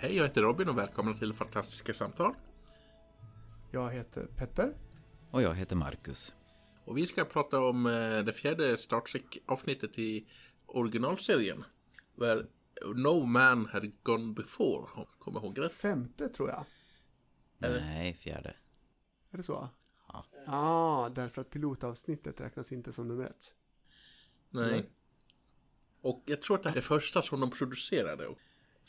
Hej, jag heter Robin och välkomna till Fantastiska Samtal. Jag heter Petter. Och jag heter Marcus. Och vi ska prata om eh, det fjärde Star Trek-avsnittet i originalserien. Where No Man Had Gone Before. Kommer ihåg rätt? Femte tror jag. Nej, fjärde. Är det så? Ja. ah, därför att pilotavsnittet räknas inte som nummer ett. Nej. Mm. Och jag tror att det här är det första som de producerade.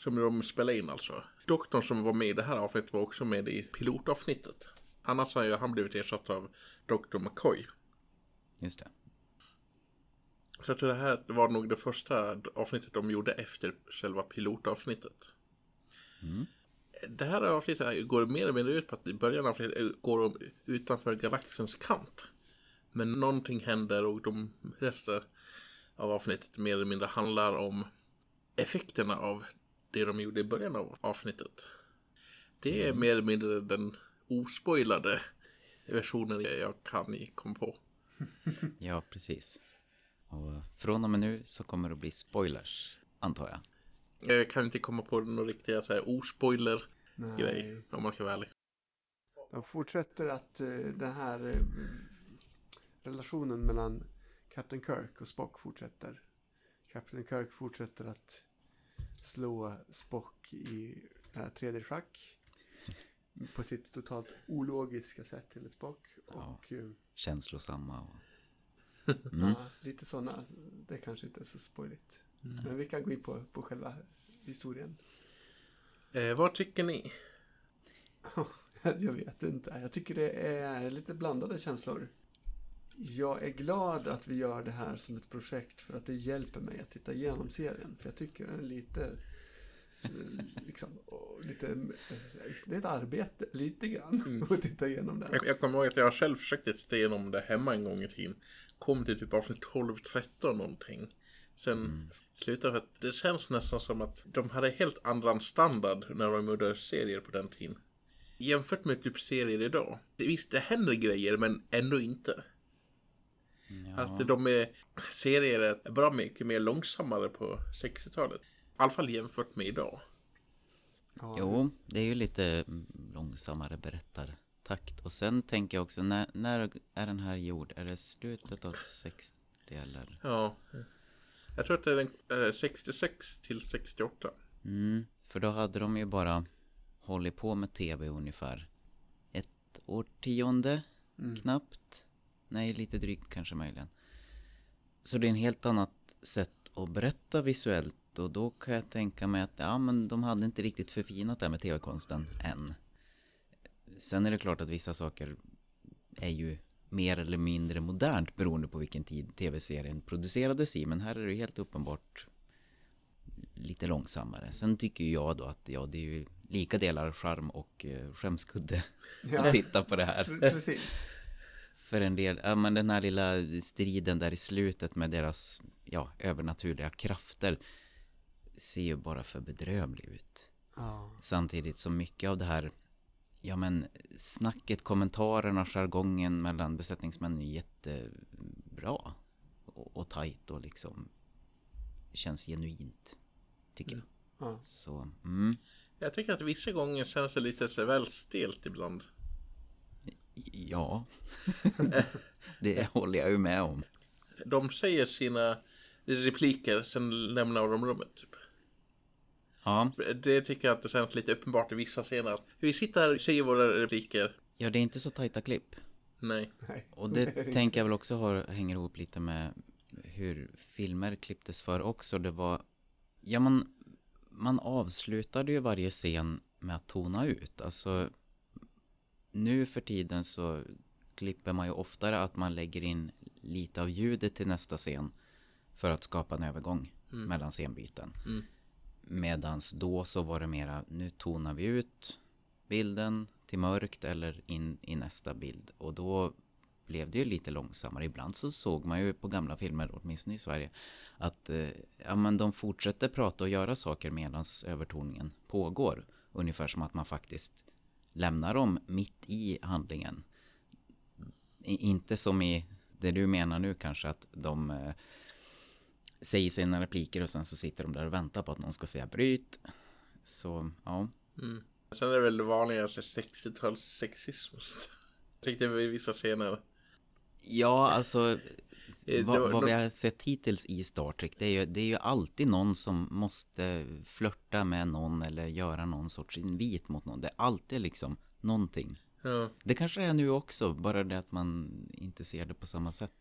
Som de spelade in alltså. Doktorn som var med i det här avsnittet var också med i pilotavsnittet. Annars har ju han blivit ersatt av Dr. McCoy. Just det. Så tror det här var nog det första avsnittet de gjorde efter själva pilotavsnittet. Det här avsnittet går mer eller mindre ut på att i början av avsnittet går de utanför galaxens kant. Men någonting händer och de resten av avsnittet mer eller mindre handlar om effekterna av det de gjorde i början av avsnittet. Det är mer eller mindre den ospoilade versionen jag kan komma på. Ja, precis. Och från och med nu så kommer det att bli spoilers, antar jag. Jag kan inte komma på någon riktiga så här ospoiler grej om man ska vara ärlig. De fortsätter att eh, den här eh, relationen mellan Captain Kirk och Spock fortsätter. Captain Kirk fortsätter att slå Spock i det här 3D-schack. På sitt totalt ologiska sätt enligt Spock. Och eh, Känslosamma och... ja, lite sådana. Det kanske inte är så spoiligt. Men vi kan gå in på, på själva historien. Eh, vad tycker ni? Jag vet inte. Jag tycker det är lite blandade känslor. Jag är glad att vi gör det här som ett projekt för att det hjälper mig att titta igenom serien. För jag tycker den är lite... Liksom, lite det är ett arbete, lite grann, att titta igenom den. Jag, jag kommer ihåg att jag själv försökte titta igenom det hemma en gång i tiden. Kom till typ avsnitt 12-13 någonting. Sen slutade för att det känns nästan som att de hade helt annan standard när de gjorde serier på den tiden. Jämfört med typ serier idag. Det, visst, det händer grejer men ändå inte. Ja, Att de är serier är bra mycket mer långsammare på 60-talet. I alla fall jämfört med idag. Ja, Jo, det är ju lite mm, långsammare berättartakt. Och sen tänker jag också, när, när är den här gjord? Är det slutet av 60 eller? Ja. Jag tror att det är den, eh, 66 till 68. Mm, för då hade de ju bara hållit på med tv ungefär ett årtionde knappt. Nej, lite drygt kanske möjligen. Så det är en helt annat sätt att berätta visuellt och då kan jag tänka mig att ja, men de hade inte riktigt förfinat det här med tv-konsten än. Sen är det klart att vissa saker är ju mer eller mindre modernt beroende på vilken tid tv-serien producerades i. Men här är det helt uppenbart lite långsammare. Sen tycker jag då att ja, det är ju lika delar charm och eh, skämskudde Ja. att titta på det här. Pre- Precis. För en del, ja men den här lilla striden där i slutet med deras, ja, övernaturliga krafter ser ju bara för bedrövlig ut. Ja. Samtidigt som mycket av det här, ja men snacket, kommentarerna, jargongen mellan besättningsmännen är jättebra. Och, och tajt och liksom känns genuint, tycker jag. Ja. Så, mm. Jag tycker att vissa gånger känns det lite så väl stelt ibland. Ja, det håller jag ju med om. De säger sina repliker, sen lämnar de rummet. Typ. Ja, Det tycker jag att det känns lite uppenbart i vissa scener. att Vi sitter här och säger våra repliker. ja det är inte så tajta klipp. Nej. Nej. Och det tänker jag väl också har, hänger ihop lite med hur filmer klipptes för också. Det var, ja man, man avslutade ju varje scen med att tona ut. Alltså, nu för tiden så klipper man ju oftare att man lägger in lite av ljudet till nästa scen. För att skapa en övergång mellan scenbyten. Mm. Medans då så var det mera, nu tonar vi ut bilden till mörkt eller in i nästa bild. Och då blev det ju lite långsammare. Ibland så såg man ju på gamla filmer, åtminstone i Sverige, att eh, ja, men de fortsätter prata och göra saker medan övertoningen pågår. Ungefär som att man faktiskt lämnar dem mitt i handlingen. Inte som i det du menar nu kanske, att de eh, säger sina repliker och sen så sitter de där och väntar på att någon ska säga bryt. Så, ja. Mm. Sen är det väl det vanligaste 60-tals-sexism. Tyckte vi i vissa scener. Ja, alltså vad, det var- vad vi har sett hittills i Star Trek det är, ju, det är ju alltid någon som måste flörta med någon eller göra någon sorts invit mot någon. Det är alltid liksom någonting. Ja. Det kanske det är nu också, bara det att man inte ser det på samma sätt.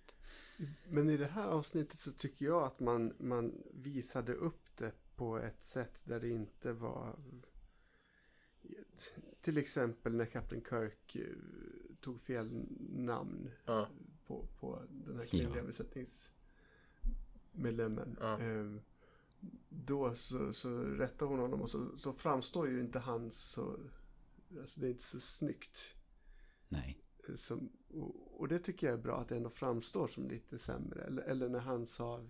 Men i det här avsnittet så tycker jag att man, man visade upp det på ett sätt där det inte var... Till exempel när Captain Kirk eh, tog fel namn Ja. På, på den här kvinnliga Ja. besättningsmedlemmen. Ja. Ehm, Då så, så rättar hon honom och så, så framstår ju inte han så... Alltså det är inte så snyggt. Nej. Som, och, och det tycker jag är bra att det ändå framstår som lite sämre. Eller, eller när han sa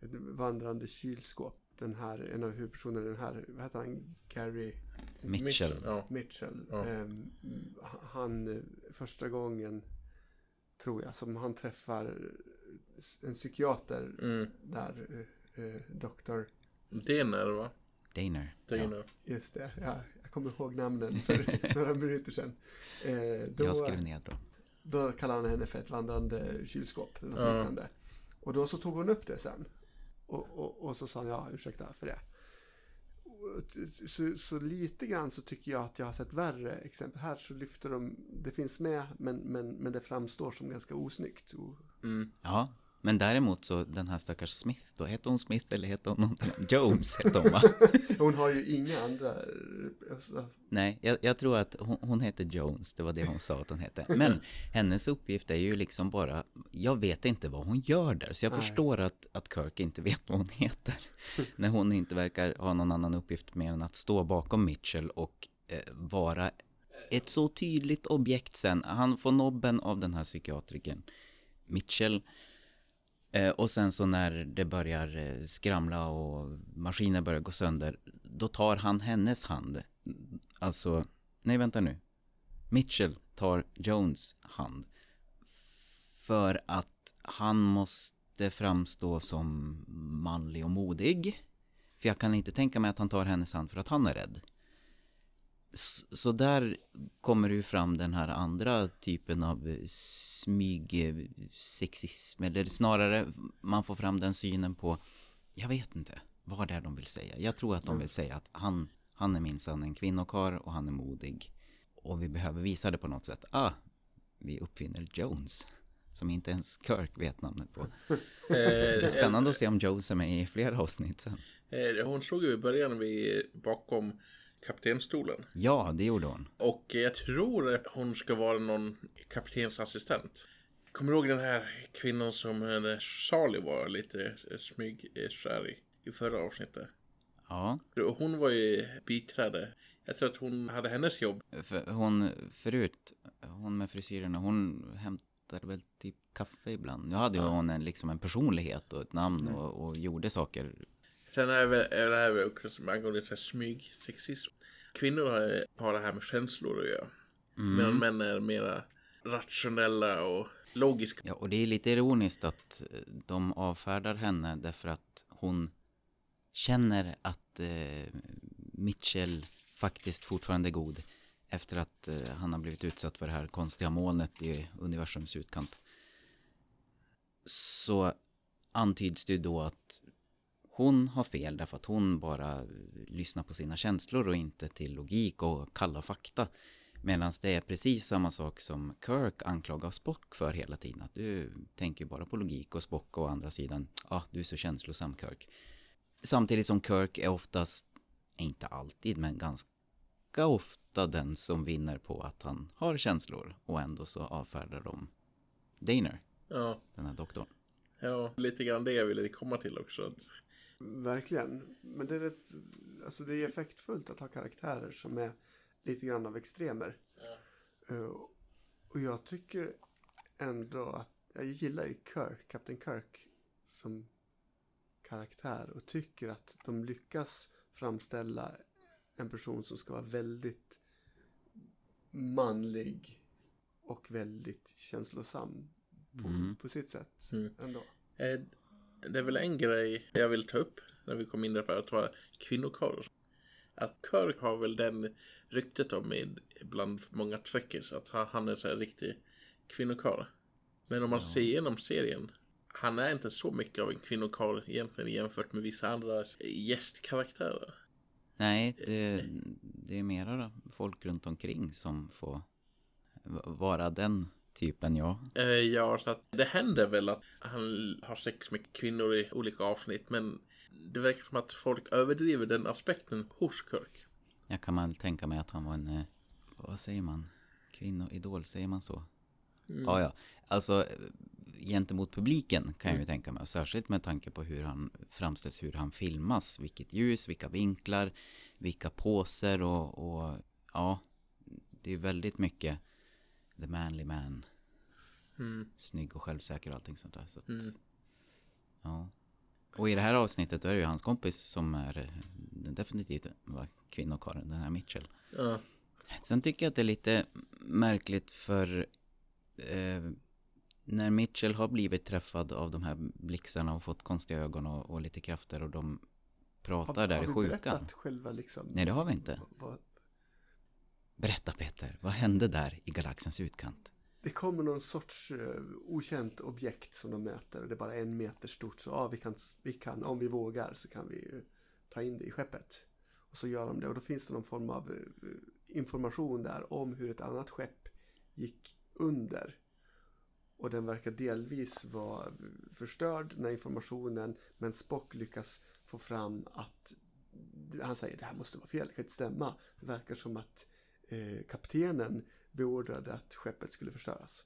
ett vandrande kylskåp. Den här, en av huvudpersonerna, den här, vad heter han? Gary Mitchell. Ja. Mitchell. Ja. Ehm, han, eh, första gången, tror jag, som han träffar en psykiater Mm. där, eh, eh, doktor, när va? Daner. Är Ja. just det, ja, jag kommer ihåg namnen för några minuter sedan. Eh, då, Jag skrev ner då. Då kallade han henne för ett vandrande kylskåp. Eller något Ja. liknande. Och då så tog hon upp det sen. Och, och, och så sa han ja, ursäkta för det. Så, så lite grann så tycker jag att jag har sett värre exempel. Här så lyfter de, det finns med men, men, men det framstår som ganska osnyggt. Mm. Ja, men däremot så den här stackars Smith då, hette hon Smith eller hette hon någonting? Jones hette hon va? hon har ju inga andra... Alltså, Nej, jag, jag tror att hon, hon hette Jones, det var det hon sa att hon hette. Men hennes uppgift är ju liksom bara, jag vet inte vad hon gör där. Så jag Nej. förstår att, att Kirk inte vet vad hon heter. När hon inte verkar ha någon annan uppgift mer än att stå bakom Mitchell och eh, vara ett så tydligt objekt sen. Han får nobben av den här psykiatrikern Mitchell. Eh, och sen så när det börjar eh, skramla och maskiner börjar gå sönder, då tar han hennes hand. Alltså, nej vänta nu. Mitchell tar Jones hand. För att han måste framstå som manlig och modig. För jag kan inte tänka mig att han tar hennes hand för att han är rädd. Så där kommer ju fram den här andra typen av eh, smygsexism. Eller snarare, man får fram den synen på, jag vet inte vad det är de vill säga. Jag tror att de vill säga att han, han är minsann en kvinnokar och han är modig. Och vi behöver visa det på något sätt. Ah, vi uppfinner Jones. Som inte ens Kirk vet namnet på. Det är spännande att se om Jones är med i flera avsnitt sen. Eh, Hon stod ju i början vid, bakom kaptenstolen. Ja, det gjorde hon. Och jag tror att hon ska vara någon kaptens assistent. Kommer du ihåg den här kvinnan som eh, Charlie var lite smygkär i, i förra avsnittet? Ja, Hon var ju biträde. Jag tror att hon hade hennes jobb. för hon förut, hon med frisyrerna, hon hämtade väl typ kaffe ibland. Nu hade ju hon en, liksom en personlighet och ett namn och, och gjorde saker. Sen är, väl, är det här också som angående så här smygsexism. Kvinnor har, det här med känslor att göra. Medan män är mera rationella och logiska. Ja, och det är lite ironiskt att eh, de avfärdar henne därför att hon känner att eh, Mitchell faktiskt fortfarande är god efter att eh, han har blivit utsatt för det här konstiga molnet i universums utkant. Så antyds det ju då att hon har fel därför att hon bara lyssnar på sina känslor och inte till logik och kalla fakta. Medan det är precis samma sak som Kirk anklagar Spock för hela tiden. Att du tänker bara på logik och Spock å andra sidan, ja ah, du är så känslosam Kirk. Samtidigt som Kirk är oftast, inte alltid, men ganska ofta den som vinner på att han har känslor. Och ändå så avfärdar de Daner, Ja, den här doktorn. ja, lite grann det jag ville komma till också. Att, Verkligen. Men det är, rätt, alltså det är effektfullt att ha karaktärer som är lite grann av extremer. Eh, och jag tycker ändå att jag gillar ju Kirk, Captain Kirk som karaktär och tycker att de lyckas framställa en person som ska vara väldigt manlig och väldigt känslosam på, Mm. på sitt sätt Mm. ändå. Eh, det är väl en grej jag vill ta upp när vi kommer in där på att vara kvinnokarlar. Att Kirk har väl den ryktet om med bland många trekkers att han, är så här riktig kvinnokarl. Men om man ser igenom serien, han är inte så mycket av en kvinnokarl egentligen jämfört med vissa andra gästkaraktärer. Nej, det, det är mera folk runt omkring som får vara den typen, ja. Eh, ja, så att det händer väl att han har sex med kvinnor i olika avsnitt, men det verkar som att folk överdriver den aspekten hos Kirk. Jag kan man tänka mig att han var en, eh, vad säger man? Kvinnoidol, säger man så? Ja, ja. Alltså gentemot publiken kan jag ju tänka mig. Särskilt med tanke på hur han framställs, hur han filmas. Vilket ljus, vilka vinklar, vilka poser och, och ja. Det är väldigt mycket the manly man. Mm. Snygg och självsäker och allting sånt där. Så att, Mm. ja. Och i det här avsnittet då är det ju hans kompis som är eh, definitivt var kvinnokarlen, den här Mitchell. Ja. Sen tycker jag att det är lite märkligt för eh, när Mitchell har blivit träffad av de här blixtarna och fått konstiga ögon och, och lite krafter och de pratar där har i vi sjukan. berättat själva liksom? Nej, det har vi inte. vad- Berätta Peter, vad hände där i galaxens utkant? Det kommer någon sorts uh, okänt objekt som de möter och det är bara en meter stort. Så ja, vi kan, vi kan, om vi vågar så kan vi uh, ta in det i skeppet. Och så gör de det och då finns det någon form av uh, information där om hur ett annat skepp gick under. Och den verkar delvis vara förstörd, den här informationen. Men Spock lyckas få fram att han säger det här måste vara fel, det kan inte stämma. Det verkar som att eh, kaptenen beordrade att skeppet skulle förstöras.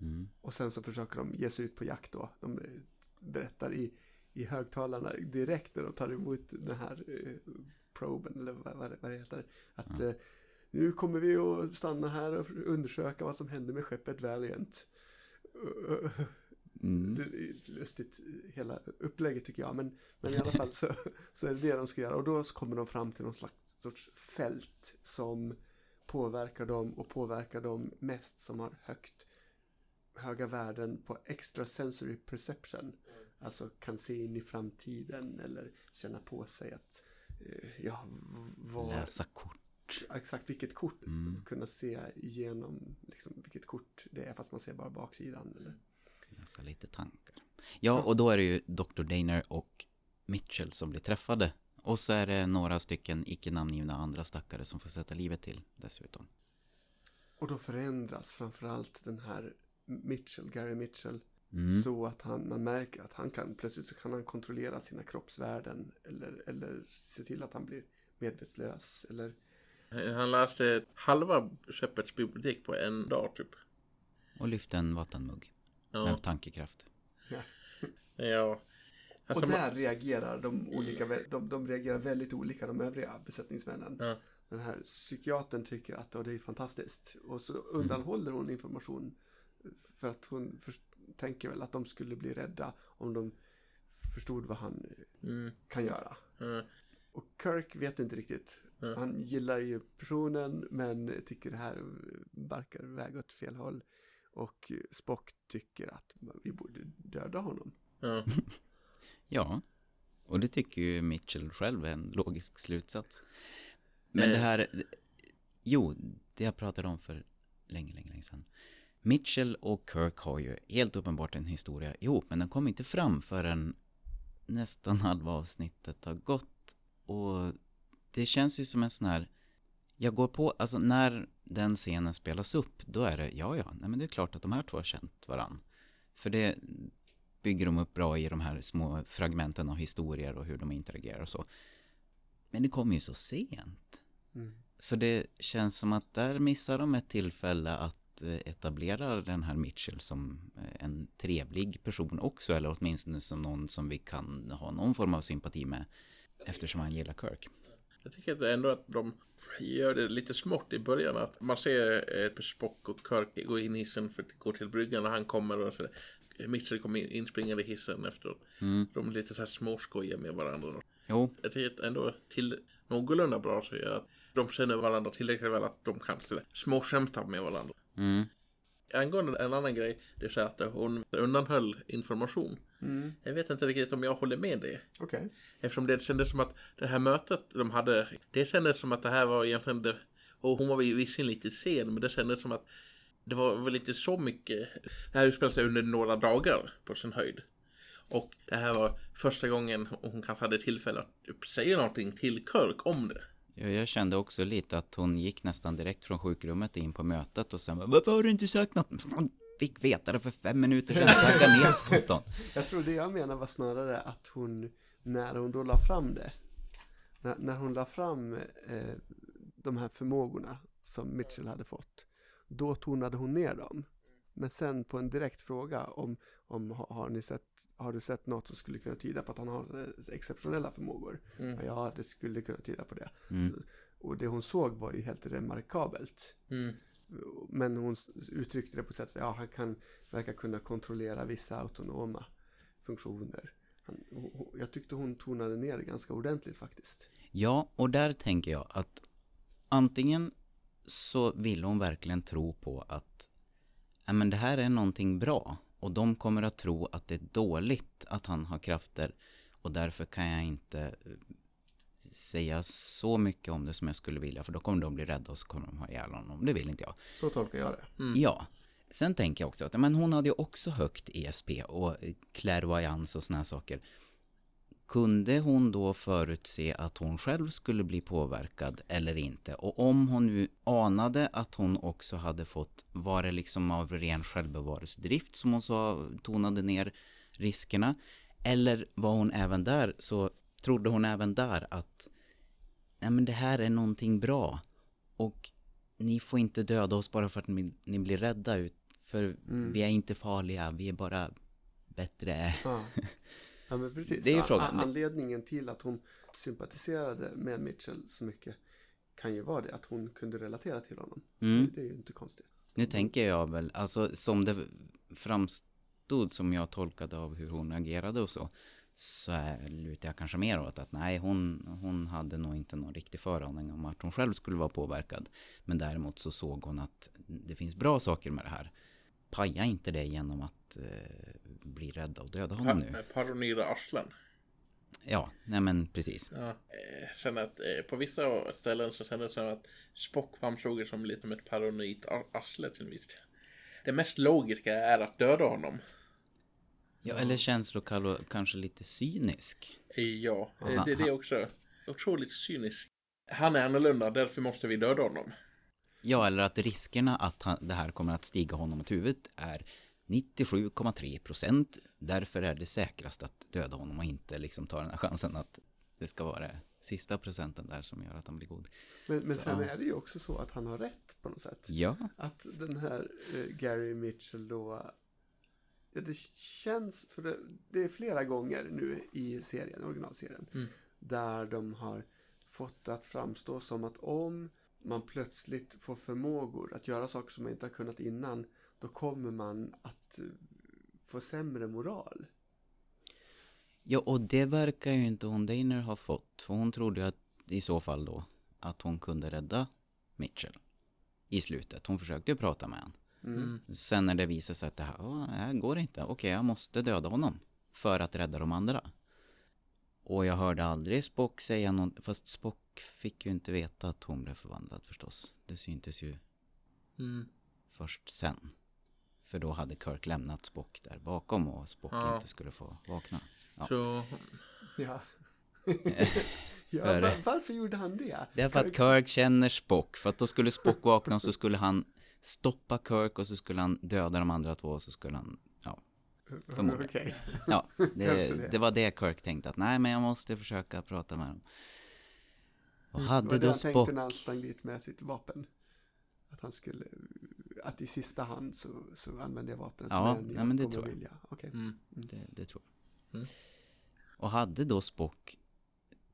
Mm. Och sen så försöker de ge sig ut på jakt då. De eh, berättar i, i högtalarna direkt när de tar emot den här eh, proben, eller vad, vad, vad det heter. Att eh, nu kommer vi att stanna här och undersöka vad som hände med skeppet Valiant. Mm. Det är lustigt hela upplägget tycker jag. Men, men i alla fall så, så är det det de ska göra. Och då kommer de fram till någon slags sorts fält som påverkar dem och påverkar dem mest som har högt höga värden på extrasensory perception. Alltså kan se in i framtiden eller känna på sig att eh, ja, v- vad, Läsa kort. exakt vilket kort, Mm. kunna se igenom liksom, vilket kort det är fast man ser bara baksidan. Eller? Läsa lite tankar. Ja, och då är det ju Dr. Daner och Mitchell som blir träffade. Och så är det några stycken icke namngivna andra stackare som får sätta livet till dessutom. Och då förändras framförallt den här Mitchell, Gary Mitchell. Mm. Så att han, man märker att han kan, plötsligt så kan han kontrollera sina kroppsvärden. Eller, eller se till att han blir medvetslös. Eller, Han läste halva skeppets bibliotek på en dag typ. Och lyfte en vattenmugg. Ja. Med tankekraft. ja. ja. Alltså, och man- där reagerar de olika, de, de reagerar väldigt olika de övriga besättningsmännen. Ja. Den här psykiatern tycker att "Åh, det är fantastiskt. Och så undanhåller hon information. För att hon först, tänker väl att de skulle bli rädda om de förstod vad han Mm. kan göra. Ja. Och Kirk vet inte riktigt. Ja. Han gillar ju personen men tycker det här barkar iväg åt fel håll. Och Spock tycker att vi borde döda honom. Ja. Och det tycker ju Mitchell själv är en logisk slutsats. Men det Eh. här... Jo, det jag pratade om för länge, länge, länge sedan. Mitchell och Kirk har ju helt uppenbart en historia ihop. Men den kommer inte fram förrän nästan halva avsnittet har gått. Och det känns ju som en sån här... Jag går på, alltså när den scenen spelas upp, då är det, ja ja, nej men det är klart att de här två har känt varann. För det bygger de upp bra i de här små fragmenten av historier och hur de interagerar och så. Men det kommer ju så sent. Så det känns som att där missar de ett tillfälle att eh, etablera den här Mitchell som eh, en trevlig person också. Eller åtminstone som någon som vi kan ha någon form av sympati med. Eftersom han gillar Kirk. Jag tycker ändå att de gör det lite smått i början. Att man ser ett Spock och Kirk gå in i hissen för att gå till bryggan och han kommer och så, Mitchell kommer in- inspringande i hissen efter. Mm. De är lite så här småskojiga med varandra. Jo, Jag tycker att ändå till någorlunda bra så är att de känner varandra tillräckligt väl att de kan småskämta med varandra. mm. Angående en annan grej, det är så att hon undanhöll information. Mm. Jag vet inte riktigt om jag håller med det. Okej. Eftersom det kändes som att det här mötet de hade, det kändes som att det här var egentligen det, och hon var visserligen lite sen, men det kändes som att det var väl inte så mycket, det här utspelade sig under några dagar på sin höjd. Och det här var första gången hon kanske hade tillfälle att säga någonting till Kirk om det. Ja, jag kände också lite att hon gick nästan direkt från sjukrummet in på mötet och sen bara, Varför har du inte sagt något? Fick veta det för fem minuter sedan, tagga ner. Jag tror det jag menar var snarare att hon, när hon då la fram det, när, när hon la fram eh, de här förmågorna som Mitchell hade fått, då tonade hon ner dem. Men sen på en direkt fråga om, om har, ni sett, har du sett något som skulle kunna tyda på att han har eh, exceptionella förmågor? Mm. Ja, det skulle kunna tyda på det. Mm. Och det hon såg var ju helt remarkabelt. Mm. Men hon uttryckte det på ett sätt att ja, han kan verka kunna kontrollera vissa autonoma funktioner. Han, jag tyckte hon tonade ner det ganska ordentligt faktiskt. Ja, och där tänker jag att antingen så vill hon verkligen tro på att men det här är någonting bra och de kommer att tro att det är dåligt att han har krafter och därför kan jag inte eh, säga så mycket om det som jag skulle vilja för då kommer de bli rädda och så kommer de ha ihjäl honom. Det vill inte jag. Så tolkar jag det. Mm. Ja. Sen tänker jag också att men hon hade ju också högt ESP och clairvoyance och såna här saker. Kunde hon då förutse att hon själv skulle bli påverkad eller inte? Och om hon nu anade att hon också hade fått, var det liksom av ren självbevarelsedrift som hon sa tonade ner riskerna? Eller var hon även där, så trodde hon även där att nej men det här är någonting bra och ni får inte döda oss bara för att ni, ni blir rädda ut. För Mm. vi är inte farliga, vi är bara bättre. Ja, ja men precis. Det är ju frågan. Anledningen till att hon sympatiserade med Mitchell så mycket kan ju vara det att hon kunde relatera till honom. Mm. Det är ju inte konstigt. Nu tänker jag väl, alltså som det framstod som jag tolkade av hur hon agerade och så. Så är- lutar jag kanske mer åt att nej, hon, hon hade nog inte någon riktig föraning om att hon själv skulle vara påverkad. Men däremot så såg hon att det finns bra saker med det här. Paja inte det genom att eh, bli rädda och döda honom nu. Pa- Paranoida arslen. Ja, nej men precis. Ja. Jag känner att eh, på vissa ställen så kändes det som att Spock framstod som lite som ett paranoid ar- arsle till en viss del. Det mest logiska är att döda honom. Ja, eller känslokall och kanske lite cynisk. Eh, Ja, eh, Alltså, det, det är också otroligt cyniskt. Han är annorlunda, därför måste vi döda honom. Ja, eller att riskerna att han, det här kommer att stiga honom åt huvudet är 97,3 procent. Därför är det säkrast att döda honom och inte liksom ta den här chansen att det ska vara sista procenten där som gör att han blir god. Men, men sen Ja. är det ju också så att han har rätt på något sätt. Ja, Att den här eh, Gary Mitchell då Ja, det känns, för det, det är flera gånger nu i serien, originalserien, Mm. där de har fått det att framstå som att om man plötsligt får förmågor att göra saker som man inte har kunnat innan, då kommer man att eh, få sämre moral. ja och det verkar ju inte hon Dainer ha fått. För hon trodde ju att i så fall då att hon kunde rädda Mitchell i slutet. Hon försökte ju prata med honom. Mm. Sen när det visade sig att det här, "Åh, det här går inte. Okej, jag måste döda honom. För att rädda de andra. Och jag hörde aldrig Spock säga något. Fast Spock fick ju inte veta att hon blev förvandlad förstås. Det syntes ju Mm. först sen. För då hade Kirk lämnat Spock där bakom och Spock Ja. inte skulle få vakna. Ja. Så Ja. ja För- va- varför gjorde han det? Det är för att Kirk- Kirk känner Spock. För att då skulle Spock vakna och så skulle han stoppa Kirk och så skulle han döda de andra två och så skulle han. Förmodligen. Okej. Ja, det, det. var det Kirk tänkte att nej men jag måste försöka prata med dem. Och Det hade var det då han Spock, tänkte när han sprang dit med sitt vapen. Att han skulle, att i sista hand så, så använde jag vapnet. Ja, men nej, men det tror jag. vilja. Okej. mm. det, det tror jag. Mm. Och hade då Spock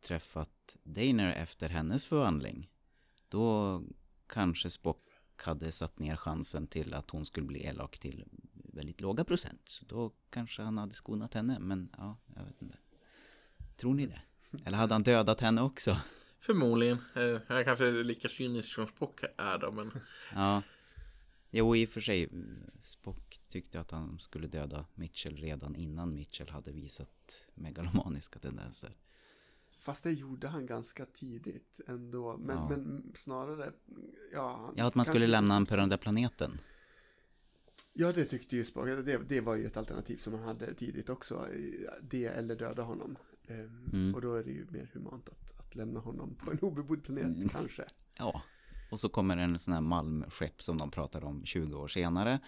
träffat Dainer efter hennes förvandling, då kanske Spock hade satt ner chansen till att hon skulle bli elak till väldigt låga procent. Så då kanske han hade skonat henne, men ja, jag vet inte. Tror ni det? Eller hade han dödat henne också? Förmodligen. Eh, Jag kanske är lika cynisk som Spock är då, men Ja, Jo, i och för sig. Spock tyckte att han skulle döda Mitchell redan innan Mitchell hade visat megalomaniska tendenser. Fast det gjorde han ganska tidigt ändå. Men, Ja. men snarare, ja. Ja, att man skulle lämna honom på den där planeten. Ja, det tyckte ju Spock. Det, det var ju ett alternativ som han hade tidigt också. Det eller döda honom. Ehm, Mm. Och då är det ju mer humant att, att lämna honom på en obebodd planet, Mm. kanske. Ja, och så kommer en sån här malmskepp som de pratar om 20 år senare.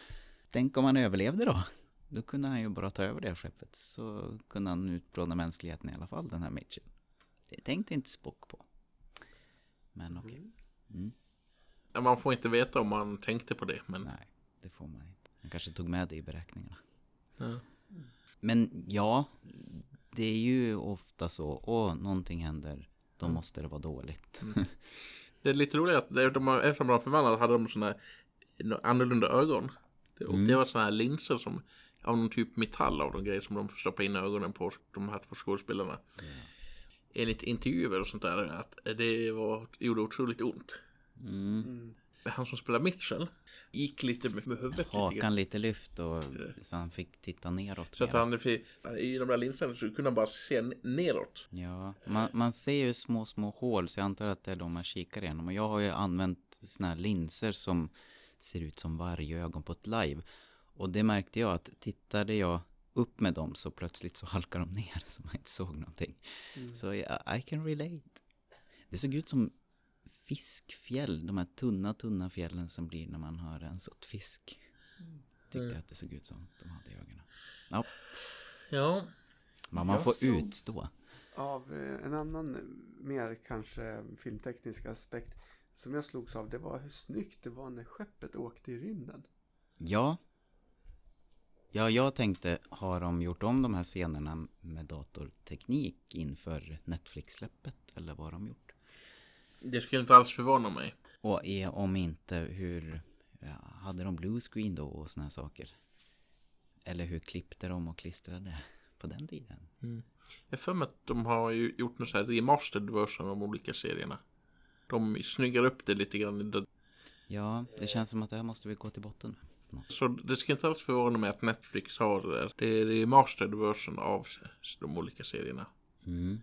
Tänk om han överlevde då? Då kunde han ju bara ta över det skeppet. Så kunde han utplåna mänskligheten i alla fall, den här Mitchell. Det tänkte inte Spock på. Men okej. Mm. Man får inte veta om man tänkte på det. Men Nej, det får man inte. Han kanske tog med det i beräkningarna. ja. Men ja, det är ju ofta så. Åh, någonting händer. Då måste det vara dåligt. det är lite roligt att de, eftersom de förvandlade hade de sådana här annorlunda ögon. Det, och Mm. det var sådana här linser som av någon typ metall av de grejer som de stoppade in i ögonen på de här två skådespelarna. Enligt intervjuer och sånt där att det var, gjorde otroligt ont. Mm. Han som spelar Mitchell gick lite med, med huvudet Hakan lite lyft och så han fick titta neråt. Så att han i de där linserna så kunde han bara se neråt. Ja, man, man ser ju små, små hål så jag antar att det är de man kikar igenom. Och jag har ju använt såna här linser som ser ut som vargögon på ett live. Och det märkte jag att tittade jag upp med dem så plötsligt så halkar de ner så man inte såg någonting. Så jag, I can relate. Det såg ut som fiskfjäll, de här tunna, tunna fjällen som blir när man har rensat fisk. Tyckte jag att det såg ut som de hade i ögonen. Ja, Ja, men man Jag får utstå. Av eh, en annan eh, mer kanske filmteknisk aspekt som jag slogs av det var hur snyggt det var när skeppet åkte i rymden. Ja. Ja, jag tänkte, har de gjort om de här scenerna med datorteknik inför Netflix-släppet? Eller vad har de gjort? Det skulle inte alls förvåna mig. Och är, om inte, hur... Ja, hade de blue screen då och såna här saker? Eller hur klippte de och klistrade på den tiden? Jag har för mig att de har ju gjort en sån här remastered version av de olika serierna. De snyggar upp det lite grann. Ja, det känns som att det här måste vi gå till botten med. Så det ska inte alls förvåna mig att Netflix har det där. Det är remastered version av de olika serierna. Mm.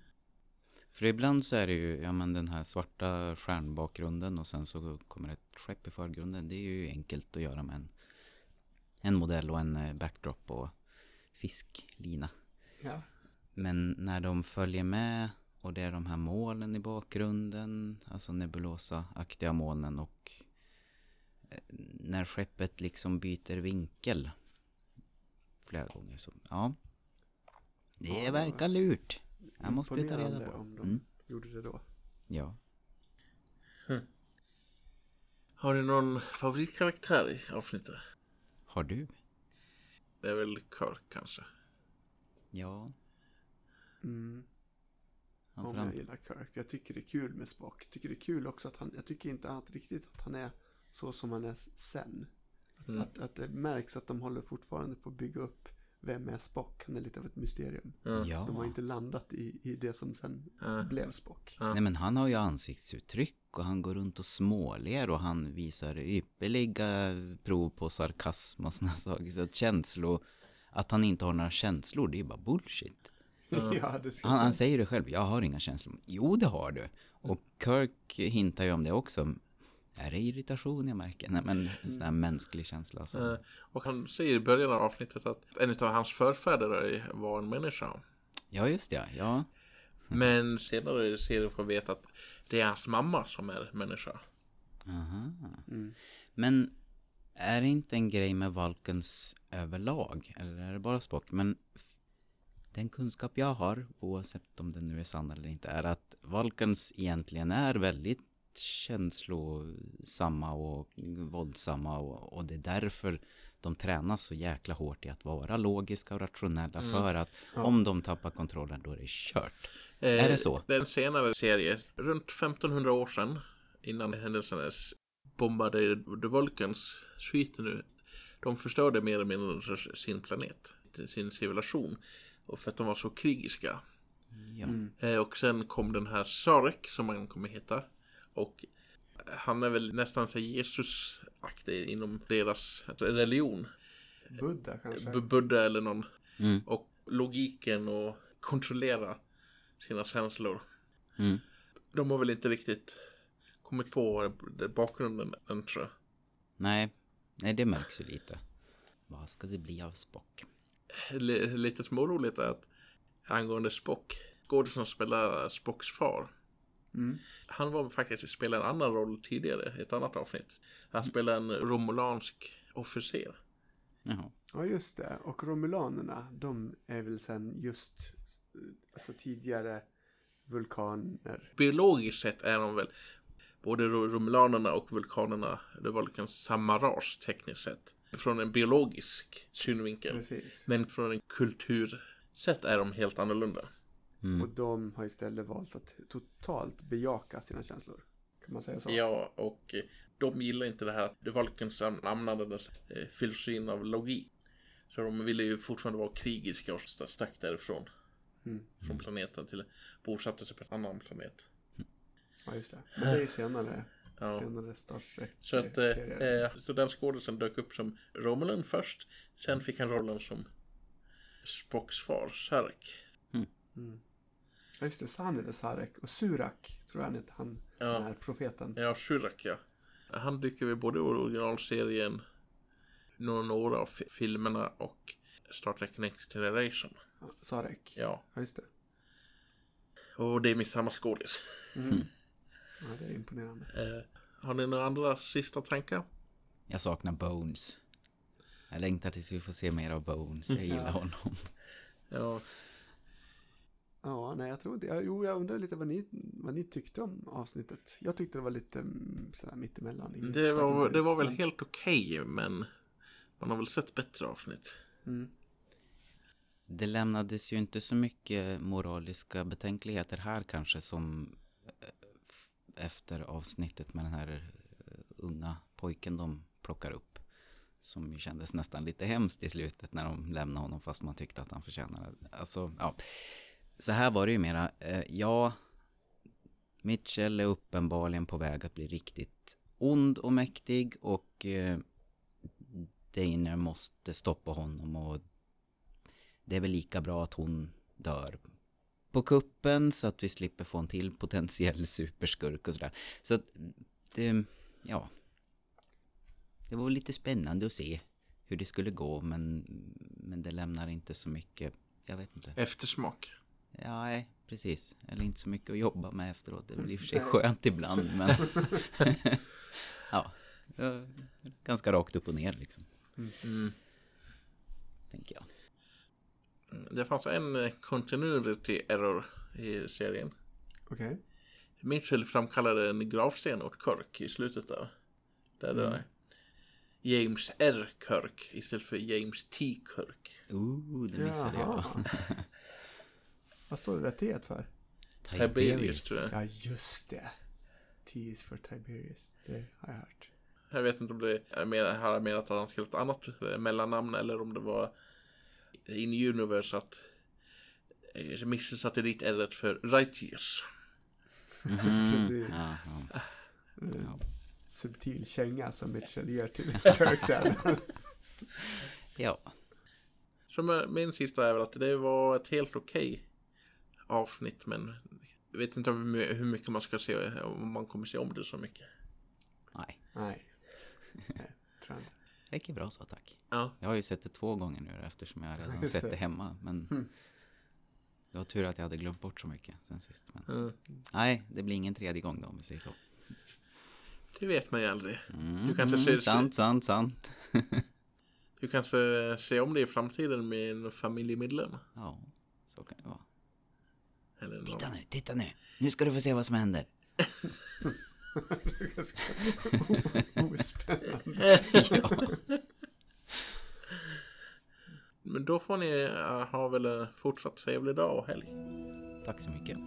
För ibland så är det ju, ja men den här svarta stjärnbakgrunden och sen så kommer ett skepp i förgrunden. Det är ju enkelt att göra med en, en modell och en eh, backdrop och fisklina. Ja. Men när de följer med och det är de här molnen i bakgrunden, alltså nebulosa-aktiga molnen och eh, när skeppet liksom byter vinkel flera gånger så, ja. Det verkar lurt. Jag måste vi ta reda på. om de Mm. gjorde det då. Ja. Har ni någon favoritkaraktär i avsnittet? Har du? Det är väl Kirk kanske. Ja. Mm. Han Om jag gillar Kirk. Jag tycker det är kul med Spock. Jag tycker det är kul också att han, jag tycker inte att riktigt att han är så som han är sen. Att, Mm. att, att det märks att de håller fortfarande på att bygga upp vem är Spock. Han är lite av ett mysterium. Ja. Ja. De har inte landat i, i det som sen Ja. blev Spock. Ja. Nej men han har ju ansiktsuttryck och han går runt och småler och han visar ypperliga prov på sarkasm och såna saker. Så att känslor, att han inte har några känslor, det är bara bullshit. ja, Han, han säger det själv, jag har inga känslor. Jo det har du. Och Kirk hintar ju om det också. Är det irritation jag märker? Nej men en sån här mänsklig känsla. Så. Eh, Och han säger i början av avsnittet att en av hans förfäder var en människa. Ja just det, ja. Men senare i serien får vi veta att det är hans mamma som är människa. Aha. Mm. Men är det inte en grej med Valkens överlag? Eller är det bara Spock? Men den kunskap jag har, oavsett om den nu är sann eller inte, är att Valkens egentligen är väldigt känslosamma och våldsamma och, och det är därför de tränas så jäkla hårt i att vara logiska och rationella för att om de tappar kontrollen då är det kört. Eh, Är det så? Det är en senare serie, runt 1500 år sedan, innan händelserna bombade The Vulcans sviten nu. De förstörde mer eller mindre sin planet, sin civilisation. Och för att de var så krigiska. Ja. Mm. Eh, Och sen kom den här Sarek som han kommer heta. Och han är väl nästan så Jesus aktig inom deras religion. Buddha kanske? B- Buddha eller någon. Mm. Och logiken och kontrollera sina känslor. Mm. De har väl inte riktigt kommit på bakgrunden än tror jag. Nej, nej det märks ju lite. Vad ska det bli av Spock? L- lite småroligt är att angående Spock, skådisen som spelar Spocks far. Mm. Han var faktiskt spelat en annan roll tidigare i ett annat avsnitt. Han spelade en romulansk officer. Jaha. Ja, just det. Och romulanerna, de är väl sen just, eh, alltså tidigare vulkaner. Biologiskt sett är de väl både ro- romulanerna och vulkanerna, det var liksom samma ras tekniskt sett. Från en biologisk synvinkel. Precis. Men från en kultursätt är de helt annorlunda. Mm. Och de har istället valt att totalt bejaka sina känslor. Kan man säga så? Ja, och eh, de gillar inte det här att det Vulcans använde eh, filosofin av logik. Så de ville ju fortfarande vara krigiska och st- stack därifrån. Mm. Från planeten till bosatte sig på en annan planet. Ja, just det. Men det är senare, Ja. senare Trek Så att eh, eh, så den skådisen dök upp som Romulan först. Sen fick han rollen som Spocks far, Sarek. Mm. Ja, just det. Så han heter Sarek. Och Surak tror jag han heter. Han, Ja. den här profeten. Ja, Shurak ja. Han dyker väl både i originalserien, några, några av fi- filmerna och Star Trek Next Generation. Ja, Sarek. Ja, Ja, just det. och det är med samma skådis. Mm. Ja, det är imponerande. Eh, har ni några andra sista tankar? Jag saknar Bones. Jag längtar tills vi får se mer av Bones. Jag gillar honom. Ja, Ja, nej jag tror inte. Ja, jo, jag undrar lite vad ni, vad ni tyckte om avsnittet. Jag tyckte det var lite mm, sådär mittemellan. Det var, det var högt, väl helt okej, men man har väl sett bättre avsnitt. Mm. Det lämnades ju inte så mycket moraliska betänkligheter här kanske som eh, efter avsnittet med den här eh, unga pojken de plockar upp. Som ju kändes nästan lite hemskt i slutet när de lämnade honom fast man tyckte att han förtjänade Alltså, ja. Så här var det ju mera, eh, ja, Mitchell är uppenbarligen på väg att bli riktigt ond och mäktig och eh, Dainer måste stoppa honom och det är väl lika bra att hon dör på kuppen så att vi slipper få en till potentiell superskurk och sådär. Så att det, ja. Det var lite spännande att se hur det skulle gå men, men det lämnar inte så mycket, jag vet inte. Eftersmak. Ja, nej, precis. Eller inte så mycket att jobba med efteråt. Det är väl i och för sig skönt ibland men ja, ganska rakt upp och ner liksom, Mm. tänker jag. Det fanns en eh, continuity error i serien. Okej. Mitchell framkallade en gravsten åt Kirk i slutet där. Där det Mm. är James R. Kirk istället för James T. Kirk. Ooh, det missade jag. Vad står det där T för? Tiberius, tror jag. Ja, just det. T is för Tiberius. Det har jag hört. Jag vet inte om det är mer, har menat att han skulle ha ett annat eh, mellannamn eller om det var in universe att eh, Mitchell satte dit R för Righteous. Mhm, Precis. ja, ja. Mm. Ja. Subtil känga som Mitchell ger till Kirk där. ja, Så min sista är väl att det var ett helt okej avsnitt men jag vet inte hur mycket man ska se om man kommer se om det så mycket. nej. Nej. Nej, tror inte. Räcker bra så tack. Ja, Jag har ju sett det två gånger nu eftersom jag redan Just sett det. det hemma. Men Mm. det var tur att jag hade glömt bort så mycket sen sist. Men, mm. nej, det blir ingen tredje gång då om vi säger så. det vet man ju aldrig. Mm, Du kanske ser- Sant, sant, sant. Du kanske se om det i framtiden med en familjemedlem. Ja, så kan det vara. Eller någon. Titta nu, titta nu. Nu ska du få se vad som händer. Det är ganska o- ospännande. Men då får ni eh, ha väl en fortsatt trevlig dag och helg. Tack så mycket.